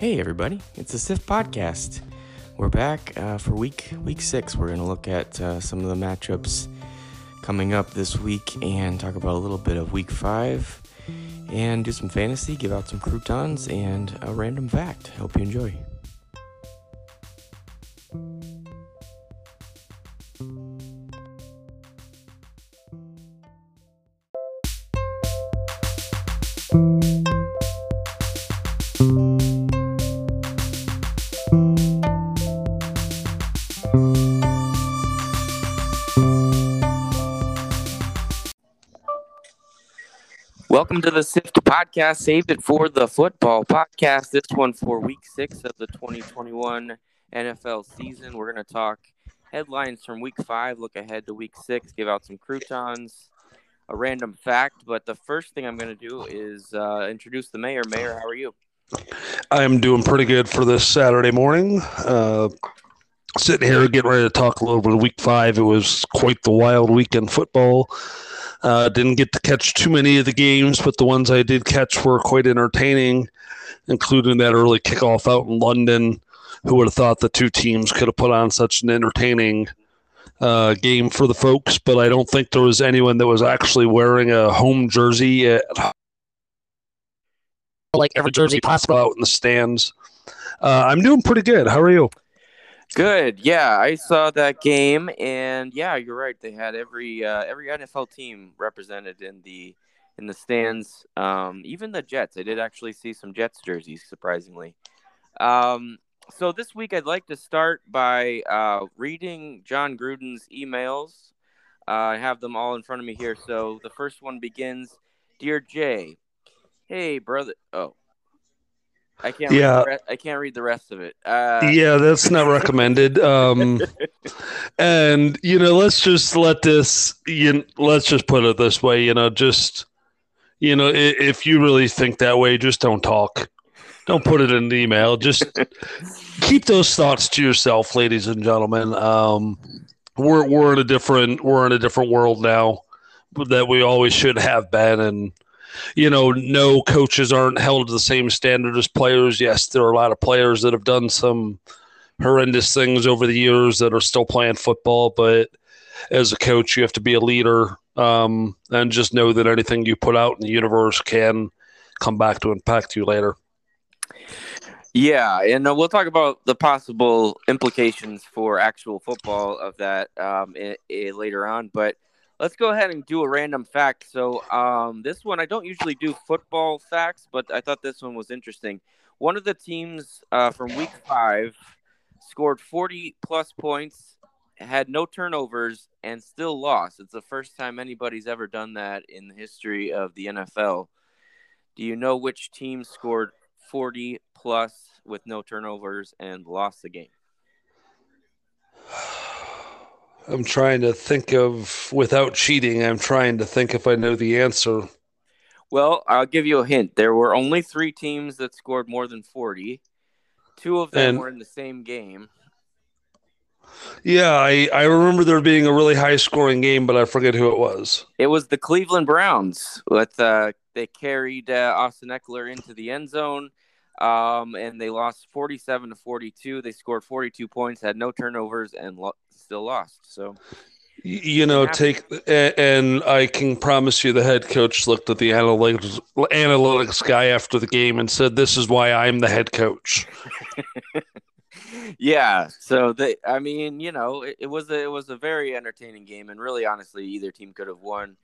Hey everybody, it's the SIFT podcast. We're back uh, for week week six. We're going to look at uh, some of the matchups coming up this week and talk about a little bit of week five and do some fantasy, give out some croutons and a random fact. Hope you enjoy. Welcome to the SIFT podcast. Saved it for the football podcast. This one for week six of the 2021 NFL season. We're going to talk headlines from week five, look ahead to week six, give out some croutons, a random fact. But the first thing I'm going to do is uh, introduce the mayor. Mayor, how are you? I'm doing pretty good for this Saturday morning. Uh, sitting here getting ready to talk a little bit of week five. It was quite the wild weekend football. Uh, didn't get to catch too many of the games, but the ones I did catch were quite entertaining, including that early kickoff out in London. Who would have thought the two teams could have put on such an entertaining uh, game for the folks? But I don't think there was anyone that was actually wearing a home jersey at like every jersey possible out in the stands. Uh, I'm doing pretty good. How are you? Good. Yeah, I saw that game, and yeah, you're right. They had every uh, every NFL team represented in the in the stands. Um, even the Jets. I did actually see some Jets jerseys, surprisingly. Um, so this week, I'd like to start by uh, reading John Gruden's emails. Uh, I have them all in front of me here. So the first one begins, "Dear Jay, hey brother." Oh, I can't. Yeah. Read the re- I can't read the rest of it. Uh, yeah, that's not recommended. Um, and you know, let's just let this. You let's just put it this way. You know, just you know, i- if you really think that way, just don't talk. Don't put it in the email. Just keep those thoughts to yourself, ladies and gentlemen. Um, we're we're in a different we're in a different world now that we always should have been, and you know, no coaches aren't held to the same standard as players. Yes, there are a lot of players that have done some horrendous things over the years that are still playing football, but as a coach, you have to be a leader um, and just know that anything you put out in the universe can come back to impact you later. Yeah, and uh, we'll talk about the possible implications for actual football of that um, later on. But let's go ahead and do a random fact. So um, this one, I don't usually do football facts, but I thought this one was interesting. One of the teams uh, from Week Five scored 40 plus points, had no turnovers, and still lost. It's the first time anybody's ever done that in the history of the NFL. Do you know which team scored 40 plus with no turnovers and lost the game? I'm trying to think of, without cheating, I'm trying to think if I know the answer. Well, I'll give you a hint. There were only three teams that scored more than 40. Two of them And- were in the same game. Yeah, I, I remember there being a really high scoring game, but I forget who it was. It was the Cleveland Browns. With uh, they carried uh, Austin Ekeler into the end zone, um, and they lost 47 to 42. They scored 42 points, had no turnovers, and lo- still lost. So You know, take and I can promise you, the head coach looked at the analytics analytics guy after the game and said, "This is why I'm the head coach." yeah so they i mean you know it, it was a, it was a very entertaining game and really honestly either team could have won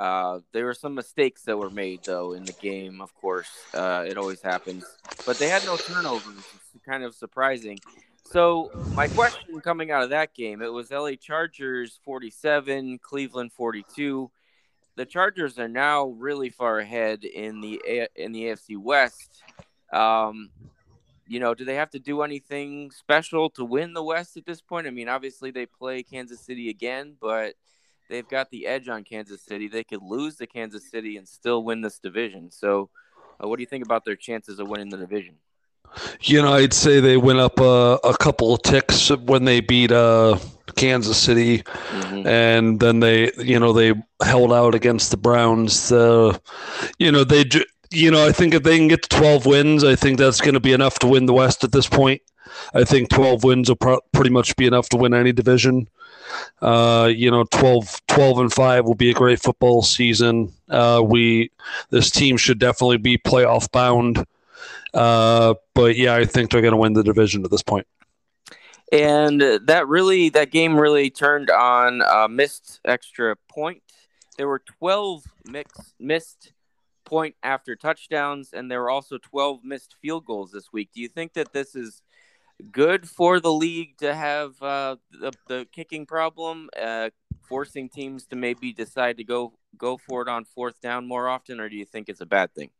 uh there were some mistakes that were made though in the game of course. Uh it always happens. But they had no turnovers. It's kind of surprising. So my question coming out of that game it was la chargers 47 cleveland 42 the chargers are now really far ahead in the A- in the afc west. Um you know, do they have to do anything special to win the West at this point? I mean, obviously they play Kansas City again, but they've got the edge on Kansas City. They could lose to Kansas City and still win this division. So, uh, what do you think about their chances of winning the division? You know, I'd say they went up a, a couple of ticks when they beat uh, Kansas City, Mhm. and then they, you know, they held out against the Browns. Uh, you know, they, you know, I think if they can get to 12 wins, I think that's going to be enough to win the West at this point. I think 12 wins will pro- pretty much be enough to win any division. Uh, you know, 12, 12 and 5 will be a great football season. Uh, we This team should definitely be playoff bound. Uh, but yeah, I think they're going to win the division at this point. And that really, that game really turned on a missed extra point. There were 12 mix, missed point after touchdowns, and there were also 12 missed field goals this week. Do you think that this is good for the league to have uh, the, the kicking problem, uh, forcing teams to maybe decide to go go for it on fourth down more often, or do you think it's a bad thing?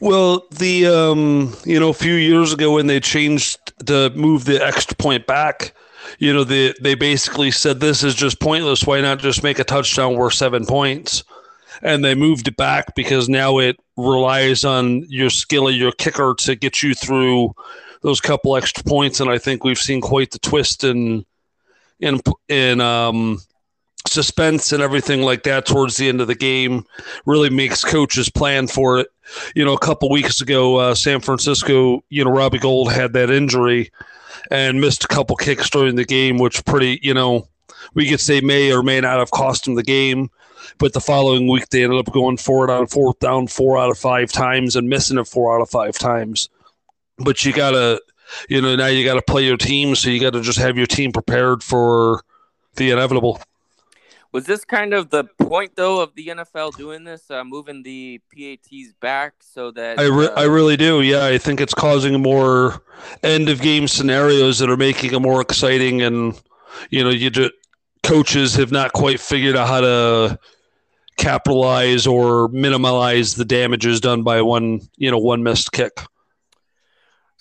Well, the um, you know, a few years ago when they changed to move the extra point back, you know, they they basically said this is just pointless. Why not just make a touchdown worth seven points? And they moved it back because now it relies on your skill of your kicker to get you through those couple extra points. And I think we've seen quite the twist in in in um, suspense and everything like that towards the end of the game. Really makes coaches plan for it. You know, a couple weeks ago, uh, San Francisco, you know, Robbie Gould had that injury and missed a couple kicks during the game, which pretty, you know, we could say may or may not have cost him the game. But the following week, they ended up going for it on fourth down four out of five times and missing it four out of five times but you gotta, you know, now you gotta play your team, so you gotta just have your team prepared for the inevitable. Was this kind of the point, though, of the NFL doing this, uh, moving the PATs back so that I, re- uh, I really do. Yeah, I think it's causing more end of game scenarios that are making it more exciting, and you know, you just coaches have not quite figured out how to capitalize or minimize the damages done by one, you know, one missed kick.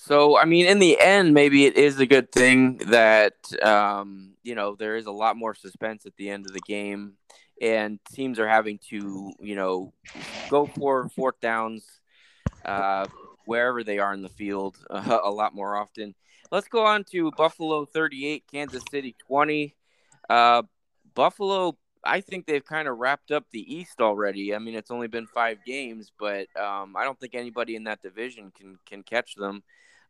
So, I mean, in the end, maybe it is a good thing that, um, you know, there is a lot more suspense at the end of the game, and teams are having to, you know, go for fourth downs uh, wherever they are in the field uh, a lot more often. Let's go on to Buffalo 38, Kansas City 20. Uh, Buffalo, I think they've kind of wrapped up the East already. I mean, it's only been five games, but um, I don't think anybody in that division can can catch them.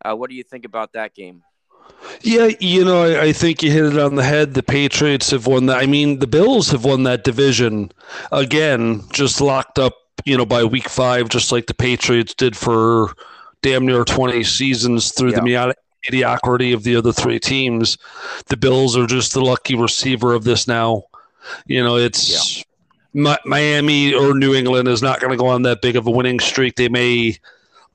Uh, what do you think about that game? Yeah, you know, I, I, think you hit it on the head. The Patriots have won that. I mean, the Bills have won that division again, just locked up, you know, by week five, just like the Patriots did for damn near 20 seasons through yeah. the mediocrity of the other three teams. The Bills are just the lucky receiver of this now. You know, it's yeah. Miami or New England is not going to go on that big of a winning streak. They may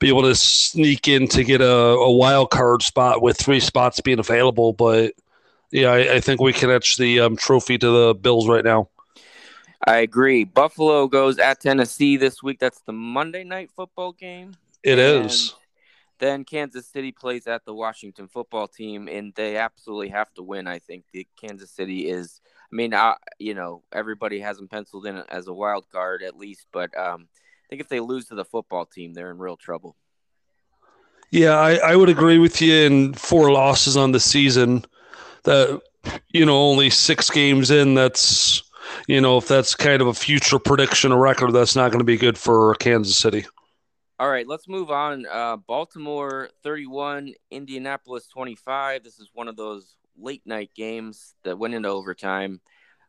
be able to sneak in to get a, a wild card spot with three spots being available. But yeah, I, I think we can etch the um, trophy to the Bills right now. I agree. Buffalo goes at Tennessee this week. That's the Monday night football game. It and is. Then Kansas City plays at the Washington football team, and they absolutely have to win. I think the Kansas City is. I mean, I, you know, everybody has them penciled in as a wild card at least, but um, I think if they lose to the football team, they're in real trouble. Yeah, I, I would agree with you. In four losses on the season, that you know only six games in. That's you know if that's kind of a future prediction, a record that's not going to be good for Kansas City. All right, let's move on. Uh, Baltimore 31, Indianapolis 25. This is one of those late night games that went into overtime.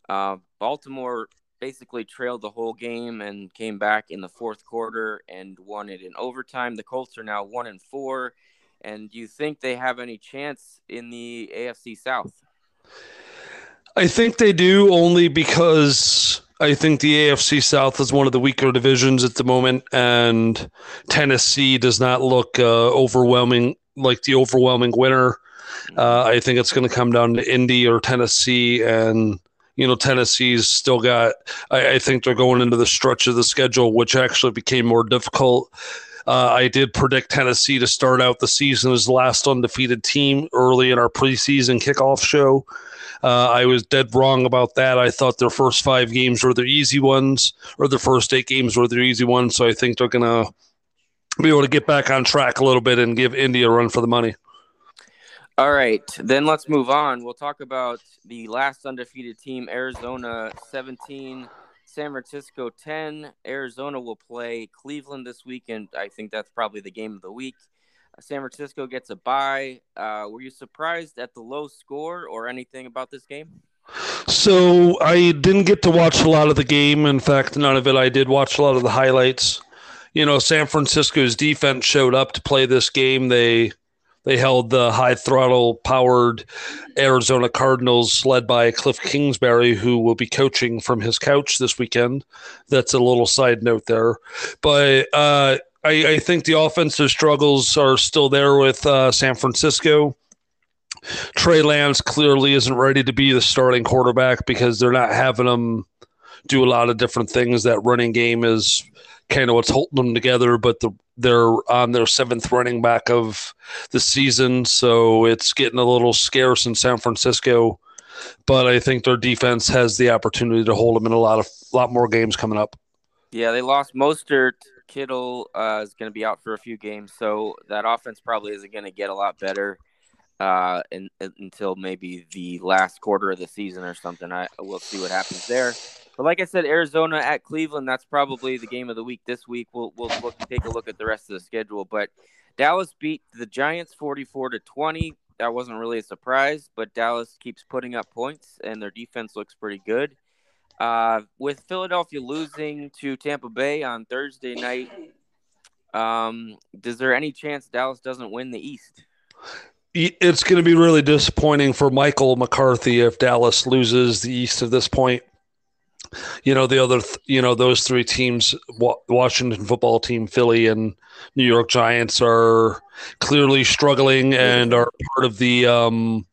Uh, Baltimore basically trailed the whole game and came back in the fourth quarter and won it in overtime. The Colts are now one and four. And do you think they have any chance in the AFC South? I think they do only because I think the AFC South is one of the weaker divisions at the moment, and Tennessee does not look uh, overwhelming like the overwhelming winner. Mm-hmm. Uh, I think it's going to come down to Indy or Tennessee, and you know, Tennessee's still got, I, I, think they're going into the stretch of the schedule, which actually became more difficult. Uh, I did predict Tennessee to start out the season as the last undefeated team early in our preseason kickoff show. Uh, I was dead wrong about that. I thought their first five games were their easy ones, or their first eight games were their easy ones. So I think they're going to be able to get back on track a little bit and give Indy a run for the money. All right, then let's move on. We'll talk about the last undefeated team, Arizona 17, San Francisco 10. Arizona will play Cleveland this weekend. I think that's probably the game of the week. Uh, San Francisco gets a bye. Uh, were you surprised at the low score or anything about this game? So I didn't get to watch a lot of the game. In fact, none of it. I did watch a lot of the highlights. You know, San Francisco's defense showed up to play this game. They they held the high throttle powered Arizona Cardinals led by Kliff Kingsbury, who will be coaching from his couch this weekend. That's a little side note there. But uh, I, I, think the offensive struggles are still there with uh, San Francisco. Trey Lance clearly isn't ready to be the starting quarterback because they're not having him do a lot of different things. That running game is kind of what's holding them together, but the, they're on their seventh running back of the season, so it's getting a little scarce in San Francisco. But I think their defense has the opportunity to hold them in a lot of lot more games coming up. Yeah, they lost Mostert. Kittle uh, is going to be out for a few games, so that offense probably isn't going to get a lot better uh, in, until maybe the last quarter of the season or something. I we'll see what happens there. But like I said, Arizona at Cleveland, that's probably the game of the week this week. We'll we'll look, take a look at the rest of the schedule. But Dallas beat the Giants 44 to 20. That wasn't really a surprise, but Dallas keeps putting up points and their defense looks pretty good. Uh, with Philadelphia losing to Tampa Bay on Thursday night, um, there any chance Dallas doesn't win the East? It's going to be really disappointing for Michael McCarthy if Dallas loses the East at this point you know the other th- you know those three teams washington football team philly and new york giants are clearly struggling and are part of the um,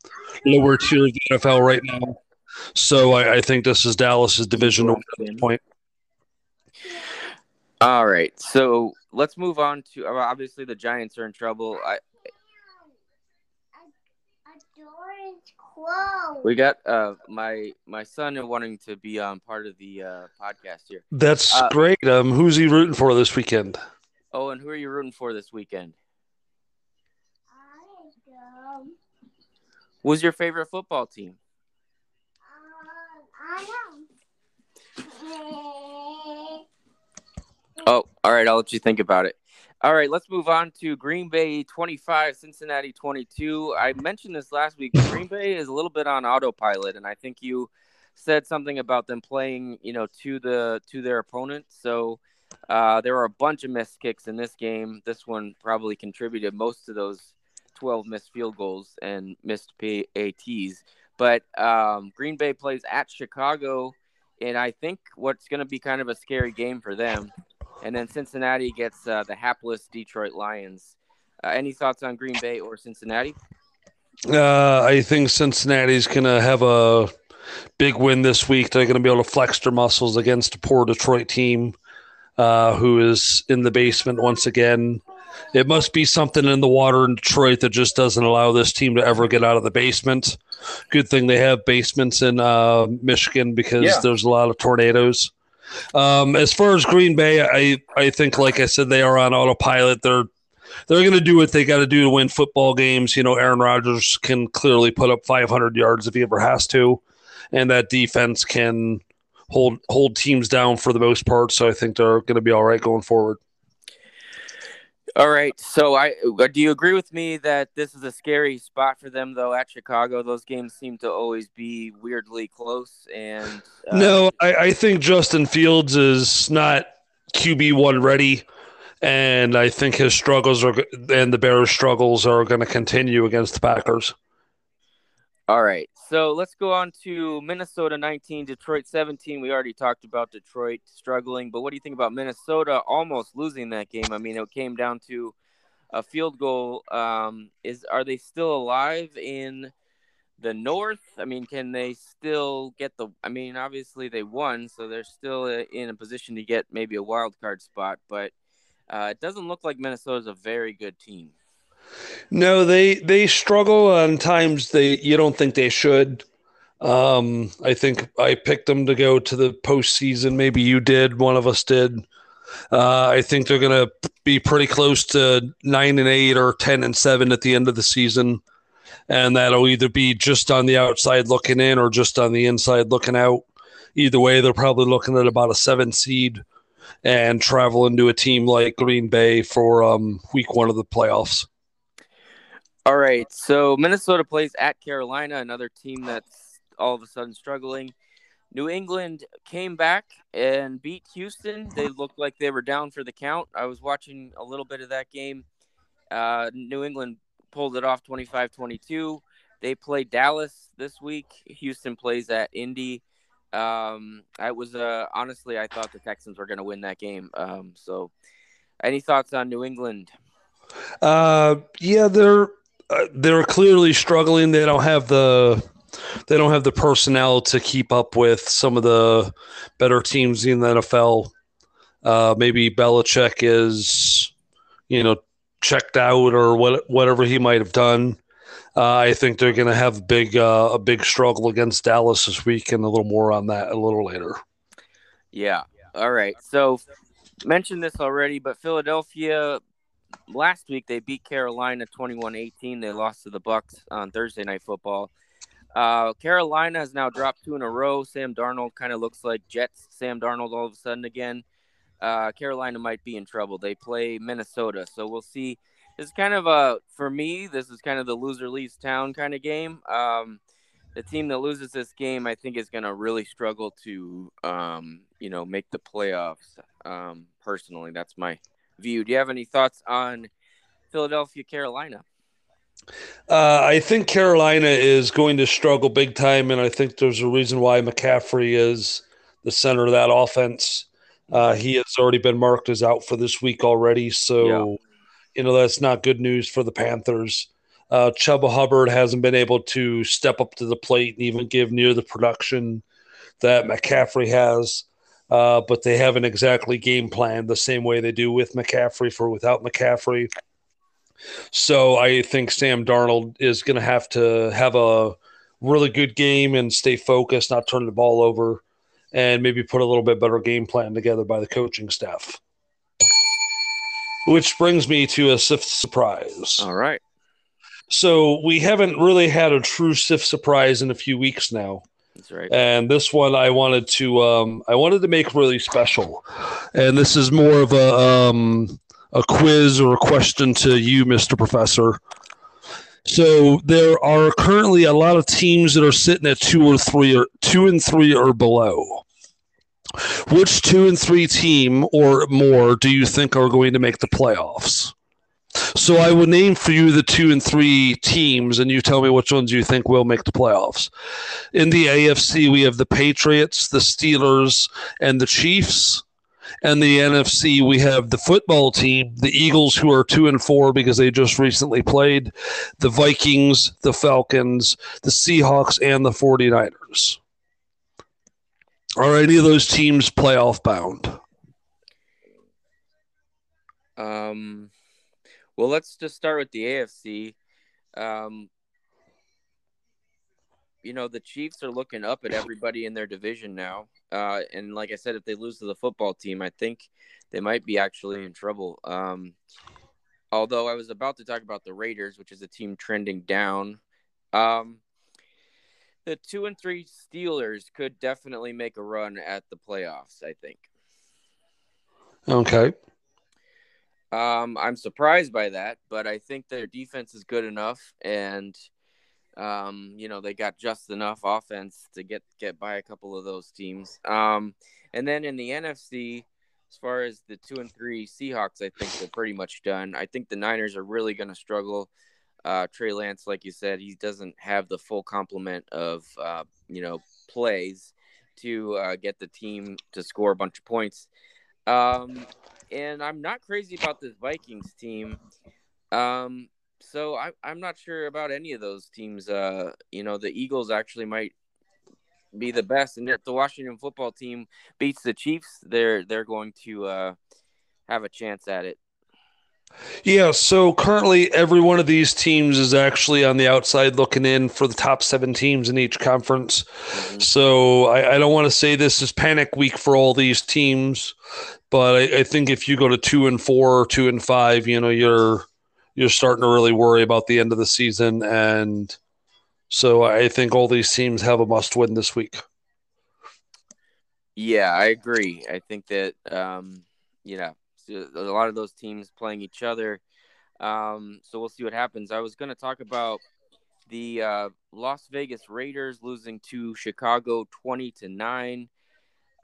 lower tier of the nfl right now. So i, I think this is dallas's division at this point. All right. So let's move on to obviously the giants are in trouble. I Whoa. We got uh my my son wanting to be um part of the uh podcast here. That's uh, great. Um who's he rooting for this weekend? Oh, and who are you rooting for this weekend? I don't. Who's your favorite football team? Uh, oh, all right. I'll let you think about it. All right, let's move on to Green Bay 25, Cincinnati 22. I mentioned this last week. Green Bay is a little bit on autopilot, and I think you said something about them playing, you know, to the to their opponent. So uh, there were a bunch of missed kicks in this game. This one probably contributed most to those 12 missed field goals and missed PATs. But um, Green Bay plays at Chicago, and I think what's going to be kind of a scary game for them and then Cincinnati gets uh, the hapless Detroit Lions. Uh, any thoughts on Green Bay or Cincinnati? Uh, I think Cincinnati's going to have a big win this week. They're going to be able to flex their muscles against a poor Detroit team uh, who is in the basement once again. It must be something in the water in Detroit that just doesn't allow this team to ever get out of the basement. Good thing they have basements in uh, Michigan because yeah. there's a lot of tornadoes. Um, as far as Green Bay, I I think like I said, they are on autopilot. They're they're going to do what they got to do to win football games. You know, Aaron Rodgers can clearly put up 500 yards if he ever has to, and that defense can hold hold teams down for the most part. So I think they're going to be all right going forward. All right. So I uh, do you agree with me that this is a scary spot for them though at Chicago? Those games seem to always be weirdly close and uh, No, I, I think Justin Fields is not QB one ready. And I think his struggles are and the Bears' struggles are going to continue against the Packers. All right. So let's go on to Minnesota 19, Detroit 17. We already talked about Detroit struggling, but what do you think about Minnesota almost losing that game? I mean, it came down to a field goal. Um, is are they still alive in the North? I mean, can they still get the? I mean, obviously they won, so they're still in a position to get maybe a wild card spot, but uh, it doesn't look like Minnesota's a very good team. No, they they struggle on times they you don't think they should. Um, I think I picked them to go to the postseason. Maybe you did. One of us did. Uh, I think they're going to be pretty close to nine and eight or ten and seven at the end of the season, and that'll either be just on the outside looking in or just on the inside looking out. either way, they're probably looking at about a seven seed and traveling to a team like Green Bay for um, week one of the playoffs. All right. So Minnesota plays at Carolina, another team that's all of a sudden struggling. New England came back and beat Houston. They looked like they were down for the count. I was watching a little bit of that game. Uh, New England pulled it off 25 22. They play Dallas this week. Houston plays at Indy. Um, I was uh, honestly, I thought the Texans were going to win that game. Um, so, any thoughts on New England? Uh, yeah, they're uh, they're clearly struggling. They don't have the they don't have the personnel to keep up with some of the better teams in the NFL. Uh, maybe Belichick is, you know, checked out or what, whatever he might have done. Uh, I think they're going to have big uh, a big struggle against Dallas this week, and a little more on that a little later. Yeah. All right. So mentioned this already, but Philadelphia last week they beat Carolina 21-18. They lost to the Bucs on Thursday night football. Uh, Carolina has now dropped two in a row. Sam Darnold kind of looks like Jets Sam Darnold all of a sudden again. Uh, Carolina might be in trouble. They play Minnesota, so we'll see it's kind of a for me. This is kind of the loser leaves town kind of game. Um, the team that loses this game, I think, is going to really struggle to, um, you know, make the playoffs. Um, personally, that's my view. Do you have any thoughts on Philadelphia, Carolina? Uh, I think Carolina is going to struggle big time, and I think there's a reason why McCaffrey is the center of that offense. Uh, he has already been marked as out for this week already, so. Yeah you know that's not good news for the Panthers. Uh, Chuba Hubbard hasn't been able to step up to the plate and even give near the production that McCaffrey has. Uh, but they haven't exactly game planned the same way they do with McCaffrey for without McCaffrey. So I think Sam Darnold is going to have to have a really good game and stay focused, not turn the ball over, and maybe put a little bit better game plan together by the coaching staff. Which brings me to a SIFT surprise. All right. So we haven't really had a true SIFT surprise in a few weeks now. That's right. And this one I wanted to um, I wanted to make really special. And this is more of a um, a quiz or a question to you, Mr. Professor. So there are currently a lot of teams that are sitting at two or three or two and three or below. Which two and three team or more do you think are going to make the playoffs? So I will name for you the two and three teams, and you tell me which ones you think will make the playoffs. In the AFC, we have the Patriots, the Steelers, and the Chiefs. And the NFC, we have the football team, the Eagles, who are two and four because they just recently played, the Vikings, the Falcons, the Seahawks, and the 49ers. Are any of those teams playoff bound? Um, well, let's just start with the AFC. Um, you know, the Chiefs are looking up at everybody in their division now. Uh, and like I said, if they lose to the football team, I think they might be actually in trouble. Um, although I was about to talk about the Raiders, which is a team trending down. Um, the two and three Steelers could definitely make a run at the playoffs. I think. Okay. Um, I'm surprised by that, but I think their defense is good enough, and um, you know they got just enough offense to get get by a couple of those teams. Um, and then in the NFC, as far as the two and three Seahawks, I think they're pretty much done. I think the Niners are really going to struggle. Uh, Trey Lance, like you said, he doesn't have the full complement of uh, you know plays to uh, get the team to score a bunch of points. Um, and I'm not crazy about this Vikings team. Um, so I, I'm not sure about any of those teams. Uh, you know, the Eagles actually might be the best, and if the Washington football team beats the Chiefs, they're they're going to uh, have a chance at it. Yeah, so currently every one of these teams is actually on the outside looking in for the top seven teams in each conference. Mm-hmm. So I, I, don't want to say this is panic week for all these teams, but I, I, think if you go to two and four or two and five, you know, you're you're starting to really worry about the end of the season. And so I think all these teams have a must win this week. Yeah, I agree. I think that um, you know a lot of those teams playing each other. Um, so we'll see what happens. I was going to talk about the uh, Las Vegas Raiders losing to Chicago twenty to nine.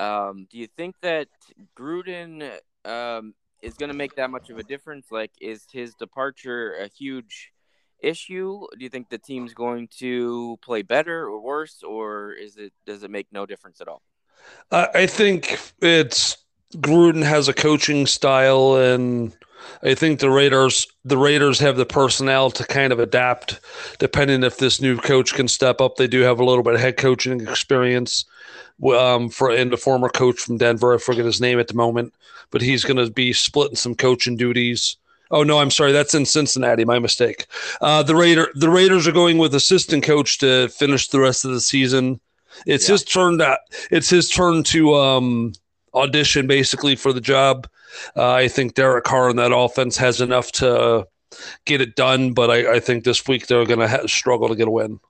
Um, do you think that Gruden um, is going to make that much of a difference? Like, is his departure a huge issue? Do you think the team's going to play better or worse, or is it does it make no difference at all? I think it's Gruden has a coaching style, and I think the Raiders the Raiders have the personnel to kind of adapt, depending if this new coach can step up. They do have a little bit of head coaching experience. Um, for and the former coach from Denver, I forget his name at the moment, but he's going to be splitting some coaching duties. Oh no, I'm sorry, that's in Cincinnati. My mistake. Uh, the Raider the Raiders are going with assistant coach to finish the rest of the season. It's yeah. his turn to it's his turn to um, audition basically for the job. Uh, I think Derek Carr in that offense has enough to get it done, but I, I think this week they're going to ha- struggle to get a win.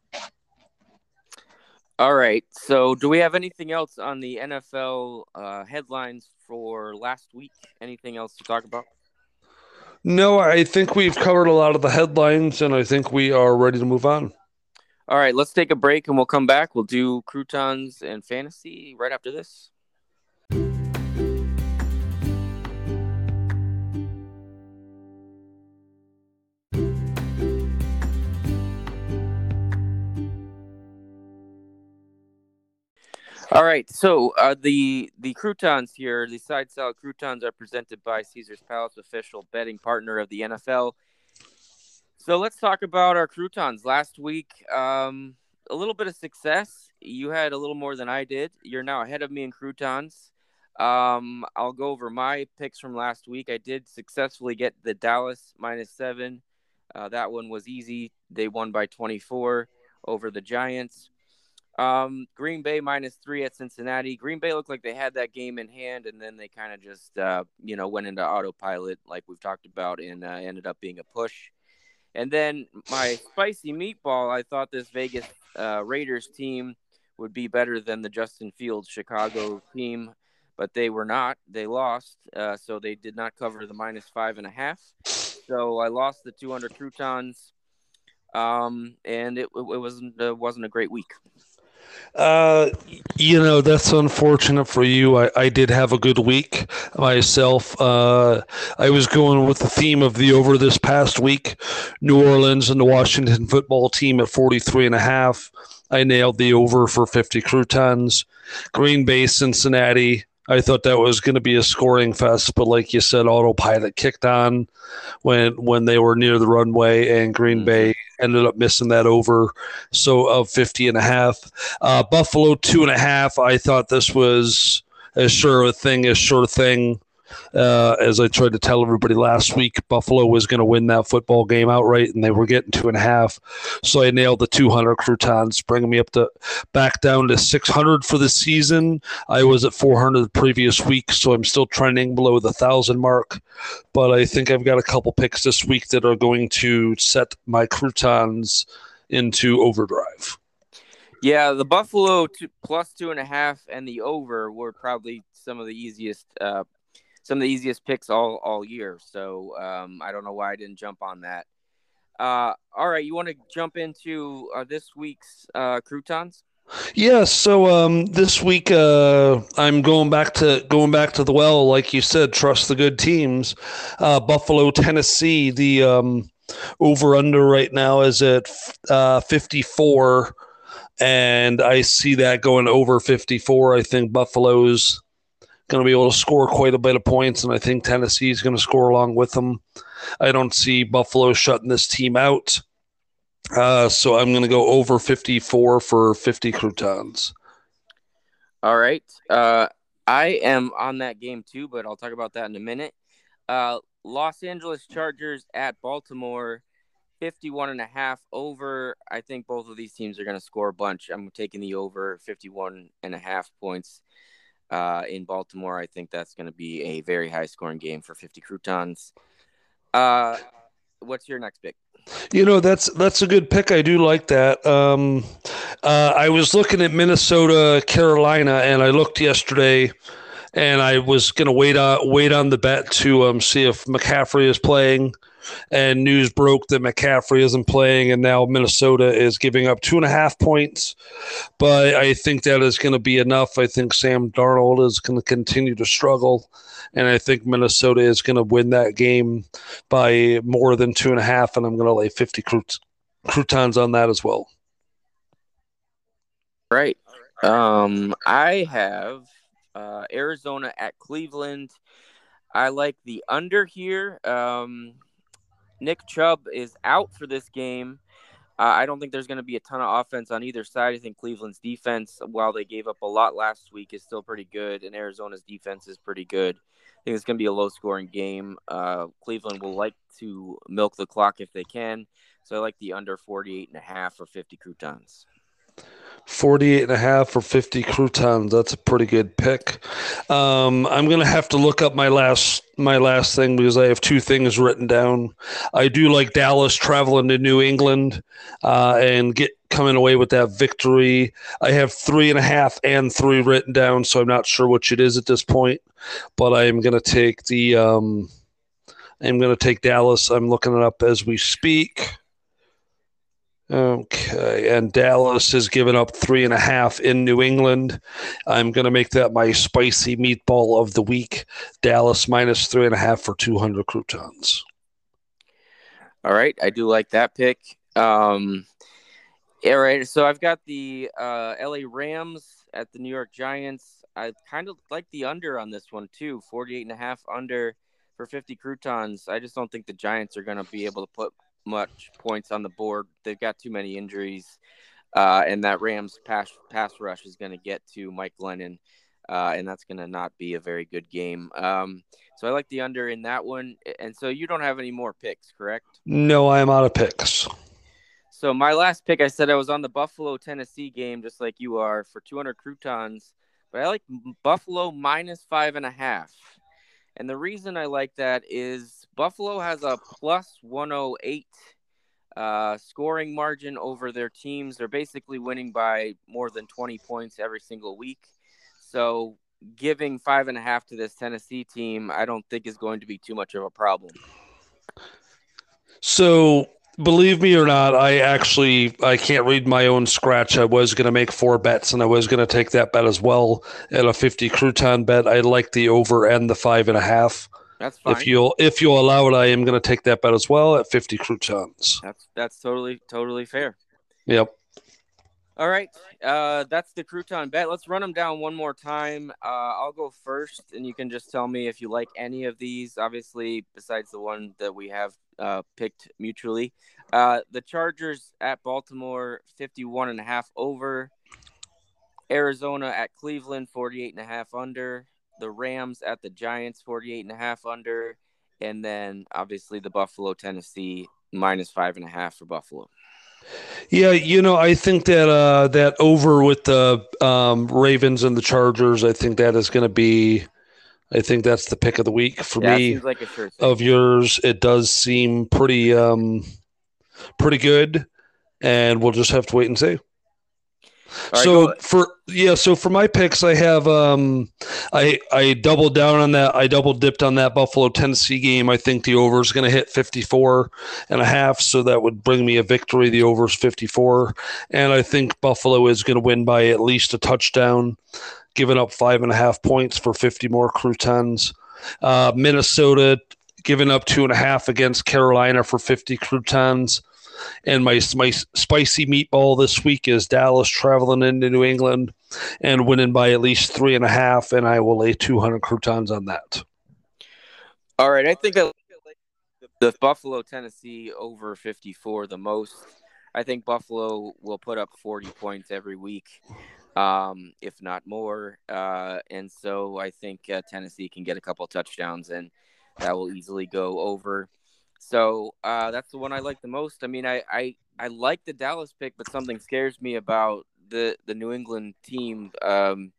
All right. So, do we have anything else on the NFL uh, headlines for last week? Anything else to talk about? No, I think we've covered a lot of the headlines, and I think we are ready to move on. All right, let's take a break and we'll come back. We'll do croutons and fantasy right after this. All right, so uh, the the croutons here, the side salad croutons, are presented by Caesar's Palace, official betting partner of the NFL. So let's talk about our croutons. Last week, um, a little bit of success. You had a little more than I did. You're now ahead of me in croutons. Um, I'll go over my picks from last week. I did successfully get the Dallas minus seven. Uh, that one was easy. They won by 24 over the Giants. Um, Green Bay minus three at Cincinnati. Green Bay looked like they had that game in hand, and then they kind of just, uh, you know, went into autopilot, like we've talked about, and uh, ended up being a push. And then my spicy meatball, I thought this Vegas uh, Raiders team would be better than the Justin Fields Chicago team, but they were not. They lost, uh, so they did not cover the minus five and a half. So I lost the 200 croutons, um, and it, it wasn't it wasn't a great week. Uh, you know, that's unfortunate for you. I, I did have a good week myself. Uh, I was going with the theme of the over this past week New Orleans and the Washington football team at 43 and a half. I nailed the over for 50 croutons. Green Bay, Cincinnati. I thought that was going to be a scoring fest, but like you said, autopilot kicked on when when they were near the runway, and Green mm-hmm. Bay ended up missing that over. So of 50 and a half, uh, Buffalo two and a half. I thought this was as sure a thing as sure thing. Uh, as I tried to tell everybody last week, Buffalo was going to win that football game outright, and they were getting two and a half. So I nailed the 200 croutons, bringing me up to back down to 600 for the season. I was at 400 the previous week, so I'm still trending below the thousand mark. But I think I've got a couple picks this week that are going to set my croutons into overdrive. Yeah, the Buffalo two, plus two and a half and the over were probably some of the easiest uh, some of the easiest picks all all year. So um, I don't know why I didn't jump on that. Uh, all right, you want to jump into uh, this week's uh, croutons? Yeah, so um, this week uh, I'm going back to going back to the well, like you said. Trust the good teams. Uh, Buffalo, Tennessee. The um, over under right now is at uh, 54, and I see that going over 54. I think Buffalo's going to be able to score quite a bit of points, and I think Tennessee is going to score along with them. I don't see Buffalo shutting this team out. Uh, so I'm going to go over 54 for 50 croutons. All right. Uh, I am on that game too, but I'll talk about that in a minute. Uh, Los Angeles Chargers at Baltimore, 51 and a half over. I think both of these teams are going to score a bunch. I'm taking the over 51 and a half points uh, in Baltimore. I think that's going to be a very high scoring game for 50 croutons. Uh, what's your next pick? You know that's that's a good pick. I do like that. Um, uh, I was looking at Minnesota, Carolina, and I looked yesterday, and I was going to wait on wait on the bet to um, see if McCaffrey is playing. And news broke that McCaffrey isn't playing, and now Minnesota is giving up two and a half points. But I think that is going to be enough. I think Sam Darnold is going to continue to struggle and I think Minnesota is going to win that game by more than two and a half, and I'm going to lay 50 crout- croutons on that as well. Right. Um, I have uh, Arizona at Cleveland. I like the under here. Um, Nick Chubb is out for this game. Uh, I don't think there's going to be a ton of offense on either side. I think Cleveland's defense, while they gave up a lot last week, is still pretty good, and Arizona's defense is pretty good. I think it's going to be a low scoring game. Uh, Cleveland will like to milk the clock if they can. So I like the under 48 and a half or 50 croutons. 48 and a half or 50 croutons that's a pretty good pick. Um, i'm going to have to look up my last my last thing because i have two things written down. I do like dallas traveling to new england uh, and get coming away with that victory. I have three and a half and three written down so i'm not sure which it is at this point but i am going to take the um, i'm going to take dallas. I'm looking it up as we speak Okay, and Dallas has given up three and a half in New England. I'm going to make that my spicy meatball of the week. Dallas minus three and a half for 200 croutons. All right, I do like that pick. Um, all right, so I've got the uh, LA Rams at the New York Giants. I kind of like the under on this one too, 48 and a half under for 50 croutons. I just don't think the Giants are going to be able to put much points on the board. They've got too many injuries, uh, and that Rams pass pass rush is going to get to Mike Glennon, uh, and that's going to not be a very good game. Um, so I like the under in that one. And so you don't have any more picks, correct? No, I am out of picks. So my last pick, I said I was on the Buffalo Tennessee game, just like you are, for 200 croutons. But I like Buffalo minus five and a half. And the reason I like that is Buffalo has a plus 108 uh, scoring margin over their teams. They're basically winning by more than 20 points every single week. So giving five and a half to this Tennessee team, I don't think is going to be too much of a problem. So believe me or not, I actually I can't read my own scratch. I was going to make four bets, and I was going to take that bet as well at a fifty crouton bet. I like the over and the five and a half. That's fine. If you'll if you'll allow it, I am going to take that bet as well at fifty croutons. That's that's totally totally fair. Yep. All right, uh, that's the crouton bet. Let's run them down one more time. Uh, I'll go first, and you can just tell me if you like any of these. Obviously, besides the one that we have uh, picked mutually. Uh, the Chargers at Baltimore, 51 and a half over. Arizona at Cleveland, 48 and a half under. The Rams at the Giants, 48 and a half under. And then obviously the Buffalo, Tennessee, minus five and a half for Buffalo. Yeah, you know, I think that uh, that over with the um, Ravens and the Chargers, I think that is going to be. I think that's the pick of the week for Yeah, me. seems like a sure thing. Of yours, it does seem pretty, um, pretty good, and we'll just have to wait and see. Right, so for yeah, so for my picks, I have um, I I doubled down on that. I double dipped on that Buffalo Tennessee game. I think the over is going to hit 54 and a half, so that would bring me a victory. The over is 54, and I think Buffalo is going to win by at least a touchdown, giving up five and a half points for 50 more croutons. Uh, Minnesota giving up two and a half against Carolina for 50 croutons. And my my spicy meatball this week is Dallas traveling into New England and winning by at least three and a half, and I will lay 200 croutons on that. All right, I think I the Buffalo Tennessee over 54 the most. I think Buffalo will put up 40 points every week, um, if not more. Uh, and so I think uh, Tennessee can get a couple touchdowns, and that will easily go over. So uh, that's the one I like the most. I mean, I, I I like the Dallas pick, but something scares me about the the New England team. Um,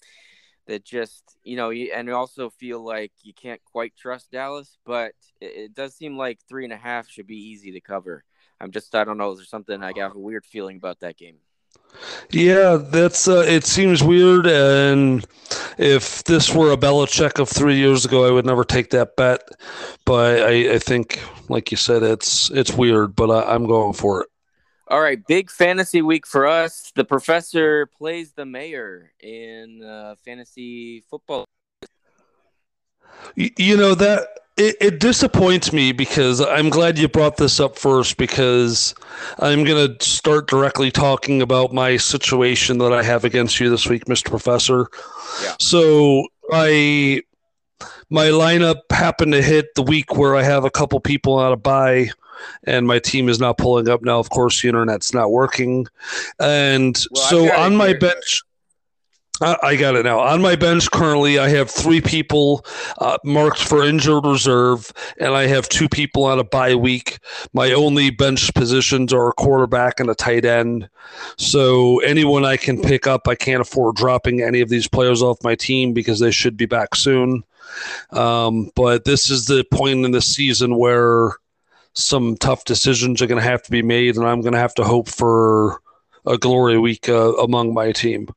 that just you know, and also feel like you can't quite trust Dallas, but it, it does seem like three and a half should be easy to cover. I'm just I don't know. There's something I got a weird feeling about that game. Yeah, that's uh, it seems weird. And if this were a Belichick of three years ago, I would never take that bet. But I, I think, like you said, it's it's weird. But I, I'm going for it. All right, big fantasy week for us. The professor plays the mayor in uh, fantasy football. You know that it, it, disappoints me because I'm glad you brought this up first because I'm going to start directly talking about my situation that I have against you this week, Mr. Professor. Yeah. So I my lineup happened to hit the week where I have a couple people out of buy and my team is not pulling up now. Of course, the internet's not working, and well, so on my bench. I got it now. On my bench currently, I have three people uh, marked for injured reserve, and I have two people on a bye week. My only bench positions are a quarterback and a tight end. So anyone I can pick up, I can't afford dropping any of these players off my team because they should be back soon. Um, but this is the point in the season where some tough decisions are going to have to be made, and I'm going to have to hope for a glory week uh, among my team.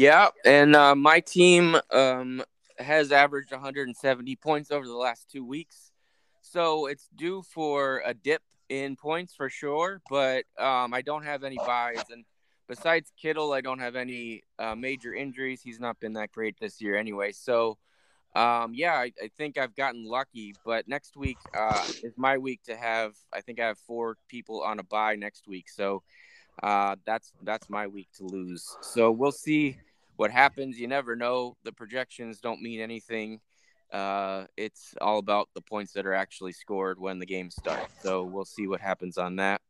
Yeah, and uh, my team um, has averaged 170 points over the last two weeks, so it's due for a dip in points for sure. But um, I don't have any buys, and besides Kittle, I don't have any uh, major injuries. He's not been that great this year anyway. So, um, yeah, I, I, think I've gotten lucky. But next week uh, is my week to have. I think I have four people on a buy next week. So uh, that's that's my week to lose. So we'll see what happens. You never know. The projections don't mean anything. Uh, it's all about the points that are actually scored when the game starts. So we'll see what happens on that.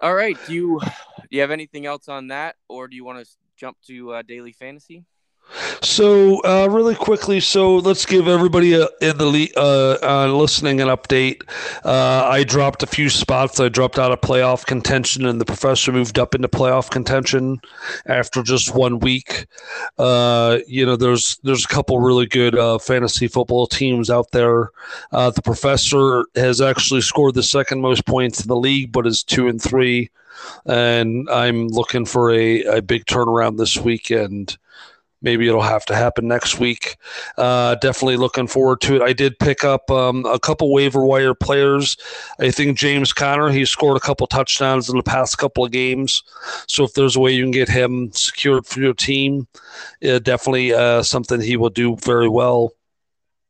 All right. Do you do you have anything else on that, or do you want to jump to uh, daily fantasy? So, uh, really quickly, so let's give everybody a, in the uh, uh, listening an update. Uh, I dropped a few spots. I dropped out of playoff contention, and the professor moved up into playoff contention after just one week. Uh, you know, there's there's a couple really good uh, fantasy football teams out there. the professor has actually scored the second most points in the league, but is two and three. And I'm looking for a, a big turnaround this weekend maybe it'll have to happen next week. Uh, definitely looking forward to it. I did pick up um, a couple waiver wire players. I think James Conner, he scored a couple touchdowns in the past couple of games. So if there's a way you can get him secured for your team, uh, definitely uh, something he will do very well.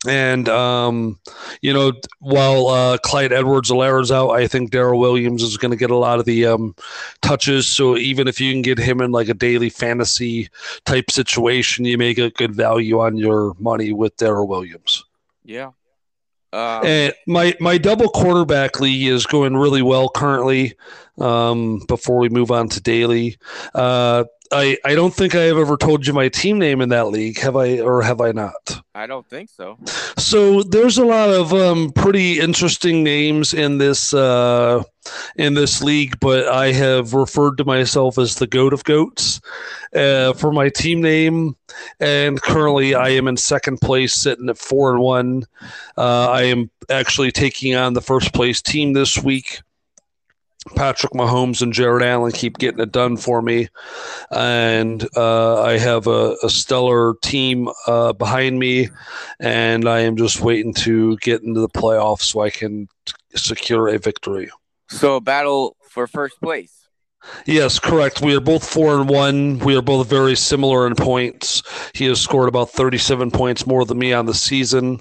And um, you know, while uh, Clyde Edwards-Helaire's out, I think Darrel Williams is going to get a lot of the um, touches. So even if you can get him in like a daily fantasy type situation, you make a good value on your money with Darrel Williams. Yeah. Um, and my my double quarterback league is going really well currently. Um, before we move on to daily, uh, I, I don't think I have ever told you my team name in that league, have I, or have I not? I don't think so. So there's a lot of um, pretty interesting names in this uh, in this league, but I have referred to myself as the goat of goats uh, for my team name, and currently I am in second place, sitting at four and one. Uh, I am actually taking on the first place team this week. Patrick Mahomes and Jared Allen keep getting it done for me. And uh, I have a, a stellar team uh, behind me, and I am just waiting to get into the playoffs so I can secure a victory. So, battle for first place. Yes, correct. We are both four and one. We are both very similar in points. He has scored about thirty-seven points more than me on the season.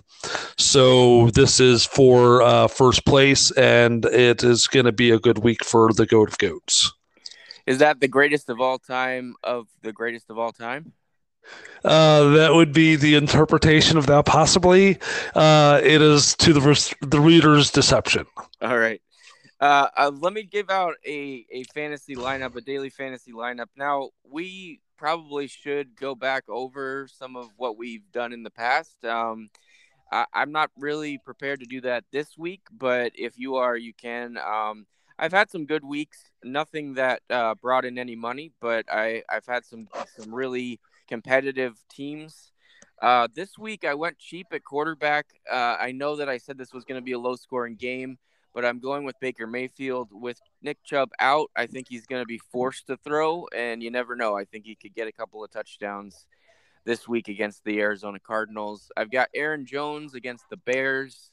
So this is for uh, first place, and it is going to be a good week for the goat of goats. Is that the greatest of all time? Of the greatest of all time? Uh, that would be the interpretation of that. Possibly, uh, it is to the the reader's deception. All right. Uh, uh, let me give out a, a fantasy lineup, a daily fantasy lineup. Now, we probably should go back over some of what we've done in the past. Um, I, am not really prepared to do that this week, but if you are, you can. Um, I've had some good weeks, nothing that uh, brought in any money, but I, I've had some some really competitive teams. Uh, this week I went cheap at quarterback. Uh, I know that I said this was going to be a low scoring game, but I'm going with Baker Mayfield. With Nick Chubb out, I think he's going to be forced to throw, and you never know. I think he could get a couple of touchdowns this week against the Arizona Cardinals. I've got Aaron Jones against the Bears.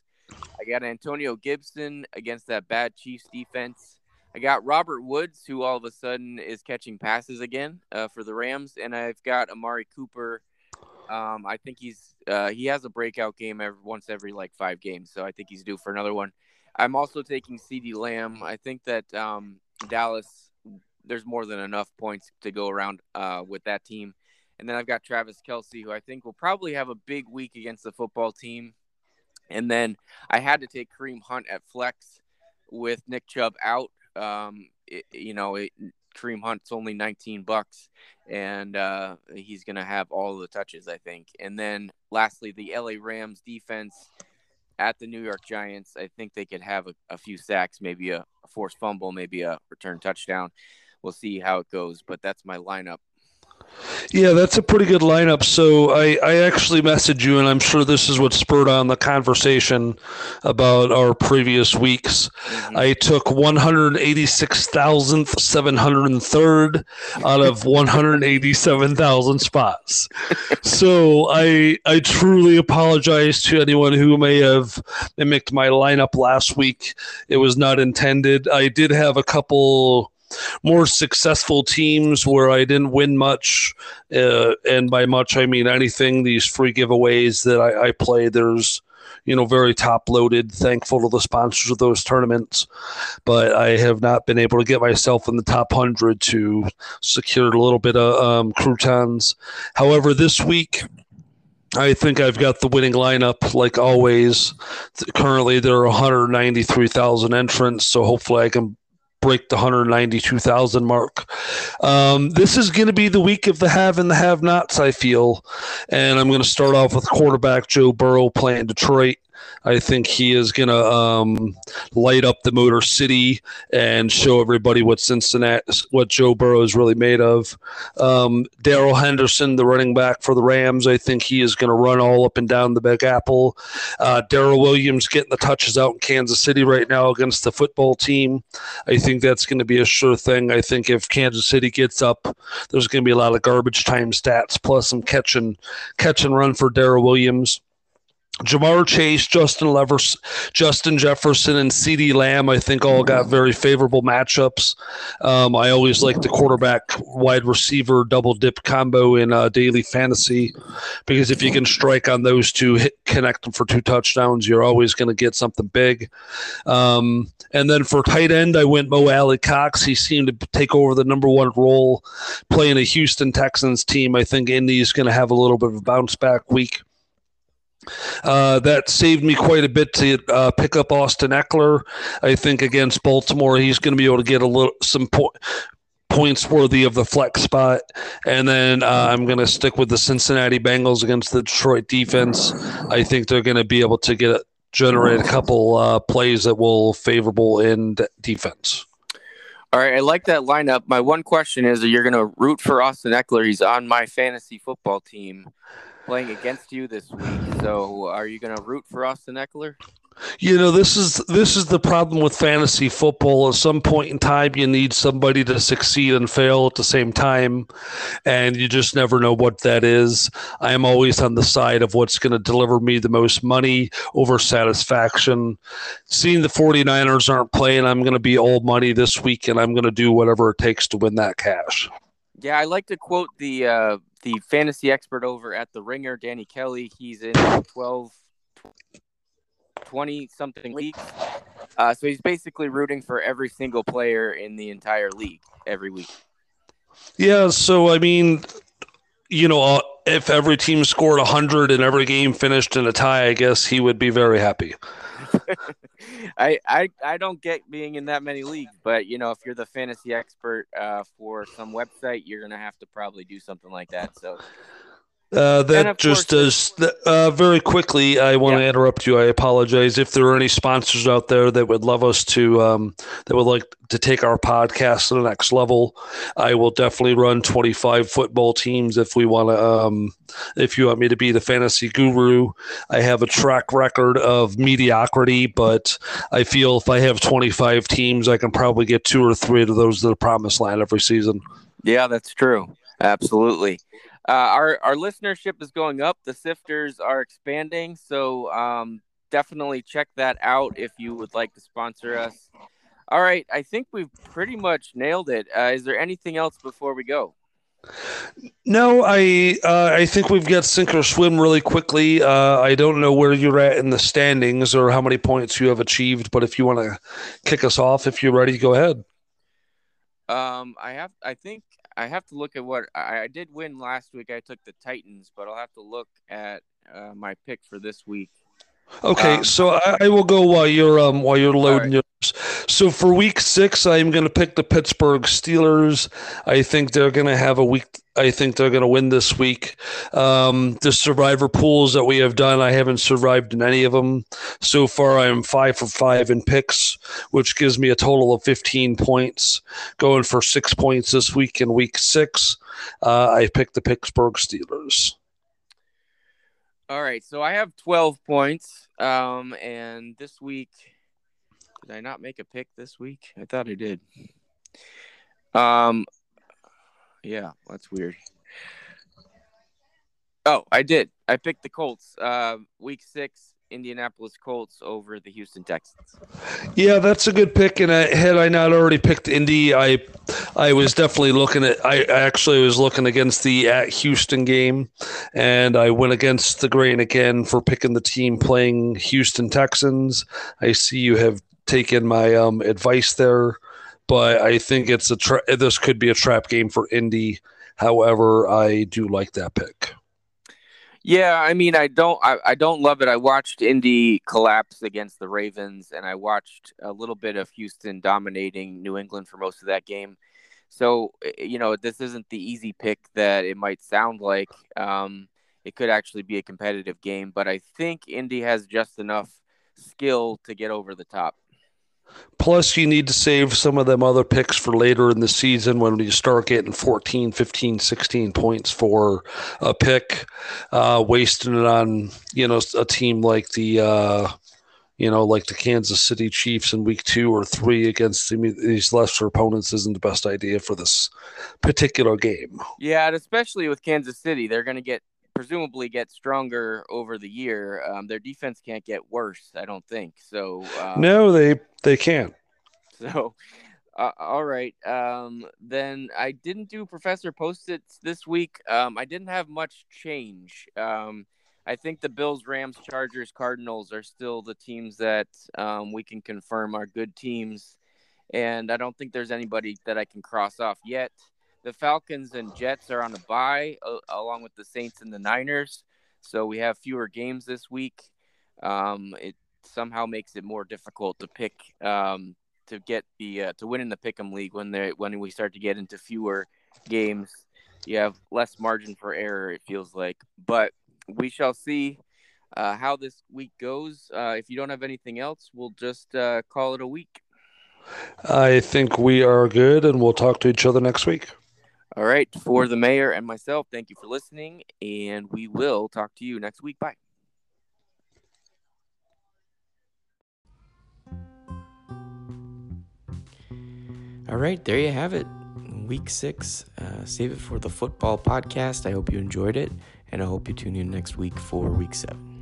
I got Antonio Gibson against that bad Chiefs defense. I got Robert Woods, who all of a sudden is catching passes again uh, for the Rams, and I've got Amari Cooper um, I think he's uh, he has a breakout game every once every like five games, so I think he's due for another one. I'm also taking CeeDee Lamb. I think that um, Dallas there's more than enough points to go around uh, with that team. And then I've got Travis Kelce, who I think will probably have a big week against the football team. And then I had to take Kareem Hunt at flex with Nick Chubb out. Um, it, you know, it, Kareem Hunt's only 19 bucks, and uh, he's going to have all the touches, I think. And then lastly, the LA Rams defense at the New York Giants. I think they could have a, a few sacks, maybe a, a forced fumble, maybe a return touchdown. We'll see how it goes, but that's my lineup yeah, that's a pretty good lineup. So I, I actually messaged you, and I'm sure this is what spurred on the conversation about our previous weeks. Mm-hmm. I took 186,703rd out of 187,000 spots. so I I truly apologize to anyone who may have mimicked my lineup last week. It was not intended. I did have a couple more successful teams where I didn't win much, uh, and by much I mean anything. These free giveaways that I, I play, there's you know very top loaded. Thankful to the sponsors of those tournaments, but I have not been able to get myself in the top hundred to secure a little bit of um, croutons. However, this week. I think I've got the winning lineup like always. Currently, there are 193,000 entrants, so hopefully I can break the 192,000 mark. Um, this is going to be the week of the have and the have nots, I feel. And I'm going to start off with quarterback Joe Burrow playing Detroit. I think he is going to um, light up the Motor City and show everybody what Cincinnati, what Joe Burrow is really made of. Um, Darrell Henderson, the running back for the Rams, I think he is going to run all up and down the Big Apple. Uh, Darrel Williams getting the touches out in Kansas City right now against the football team. I think that's going to be a sure thing. I think if Kansas City gets up, there's going to be a lot of garbage time stats plus some catch and catch and run for Darrel Williams. Ja'Marr Chase, Justin Levers, Justin Jefferson, and CeeDee Lamb, I think all got very favorable matchups. Um, I always like the quarterback wide receiver double dip combo in uh, daily fantasy because if you can strike on those two, hit, connect them for two touchdowns, you're always going to get something big. Um, and then for tight end, I went Mo Alie-Cox. He seemed to take over the number one role playing a Houston Texans team. I think Indy's going to have a little bit of a bounce back week. Uh, that saved me quite a bit to uh, pick up Austin Ekeler. I think against Baltimore, he's going to be able to get a little some po- points worthy of the flex spot. And then uh, I'm going to stick with the Cincinnati Bengals against the Detroit defense. I think they're going to be able to get generate a couple uh, plays that will favorable in defense. All right, I like that lineup. My one question is: are You're going to root for Austin Ekeler? He's on my fantasy football team playing against you this week. So, are you going to root for Austin Ekeler? You know, this is this is the problem with fantasy football. At some point in time, you need somebody to succeed and fail at the same time, and you just never know what that is. I am always on the side of what's going to deliver me the most money over satisfaction. Seeing the 49ers aren't playing, I'm going to be old money this week, and I'm going to do whatever it takes to win that cash. Yeah, I like to quote the uh, the fantasy expert over at the Ringer, Danny Kelly. He's in 12, 20 something leagues. Uh, so he's basically rooting for every single player in the entire league every week. Yeah. So, I mean, you know, uh, if every team scored 100 and every game finished in a tie, I guess he would be very happy. I, I I don't get being in that many leagues, but you know, if you're the fantasy expert uh, for some website, you're gonna have to probably do something like that. So, Uh, that just does uh, very quickly. I want yeah. to interrupt you. I apologize if there are any sponsors out there that would love us to um, that would like to take our podcast to the next level. I will definitely run twenty five football teams if we want to. Um, if you want me to be the fantasy guru, I have a track record of mediocrity, but I feel if I have twenty five teams, I can probably get two or three of those to the promised land every season. Yeah, that's true. Absolutely. Uh, our our listenership is going up. The sifters are expanding, so um, definitely check that out if you would like to sponsor us. All right, I think we've pretty much nailed it. Uh, is there anything else before we go? No, I uh, I think we've got sink or swim really quickly. Uh, I don't know where you're at in the standings or how many points you have achieved, but if you want to kick us off, if you're ready, go ahead. Um, I have. I think I have to look at what I, I, did win last week. I took the Titans, but I'll have to look at uh, my pick for this week. Okay, um, so I, I, will go while you're um while you're loading right. yours. So for week six, I'm going to pick the Pittsburgh Steelers. I think they're going to have a week. I think they're going to win this week. Um, the survivor pools that we have done, I haven't survived in any of them so far. I'm five for five in picks, which gives me a total of 15 points. Going for six points this week in week six. Uh, I picked the Pittsburgh Steelers. All right, so I have 12 points. Um, and this week, did I not make a pick this week? I thought I did. Um, yeah, that's weird. Oh, I did. I picked the Colts. Uh, week six, Indianapolis Colts over the Houston Texans. Yeah, that's a good pick. And I, had I not already picked Indy, I I was definitely looking at. I actually was looking against the at Houston game, and I went against the grain again for picking the team playing Houston Texans. I see you have taken my um, advice there, but I think it's a tra- this could be a trap game for Indy. However, I do like that pick. Yeah, I mean, I don't, I, I don't love it. I watched Indy collapse against the Ravens, and I watched a little bit of Houston dominating New England for most of that game. So, you know, this isn't the easy pick that it might sound like. Um, it could actually be a competitive game, but I think Indy has just enough skill to get over the top. Plus, you need to save some of them other picks for later in the season when you start getting 14, 15, 16 points for a pick, uh, wasting it on, you know, a team like the, uh, you know, like the Kansas City Chiefs in week two or three against these lesser opponents isn't the best idea for this particular game. Yeah, and especially with Kansas City, they're going to get presumably get stronger over the year. Um, their defense can't get worse, I don't think. So um, no, they they can't. So, uh, all right. Um, then I didn't do Professor Post-its this week. Um, I didn't have much change. Um, I think the Bills, Rams, Chargers, Cardinals are still the teams that um, we can confirm are good teams, and I don't think there's anybody that I can cross off yet the Falcons and Jets are on a bye, uh, along with the Saints and the Niners. So we have fewer games this week. Um, it somehow makes it more difficult to pick um, to get the uh, to win in the Pick'em League when they when we start to get into fewer games. You have less margin for error. It feels like, but we shall see uh, how this week goes. Uh, if you don't have anything else, we'll just uh, call it a week. I think we are good, and we'll talk to each other next week. All right. For the mayor and myself, thank you for listening, and we will talk to you next week. Bye. All right, there you have it. Week six. Uh, save it for the football podcast. I hope you enjoyed it, and I hope you tune in next week for week seven.